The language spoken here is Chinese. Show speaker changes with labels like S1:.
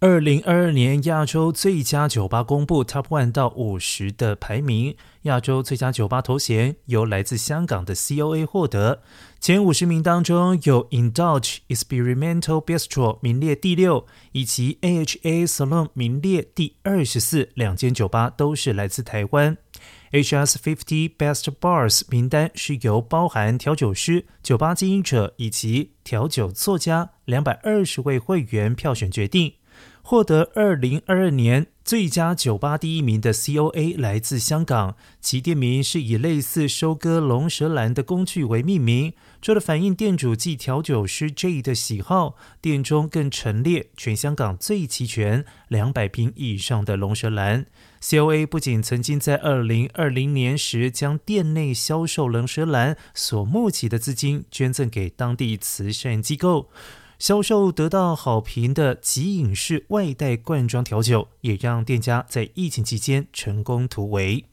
S1: 二零二二年亚洲最佳酒吧公布 Top One 到五十的排名，亚洲最佳酒吧头衔由来自香港的 COA 获得。前五十名当中有 Indulge Experimental Bistro 名列第六，以及 AHA Salon 名列第二十四，两间酒吧都是来自台湾。HS Fifty Best Bars 名单是由包含调酒师、酒吧经营者以及调酒作家两百二十位会员票选决定。获得二零二二年最佳酒吧第一名的 COA 来自香港，其店名是以类似收割龙舌兰的工具为命名，除了反映店主及调酒师 J 的喜好，店中更陈列全香港最齐全两百瓶以上的龙舌兰。COA 不仅曾经在二零二零年时将店内销售龙舌兰所募集的资金捐赠给当地慈善机构。销售得到好评的极饮式外带罐装调酒，也让店家在疫情期间成功突围。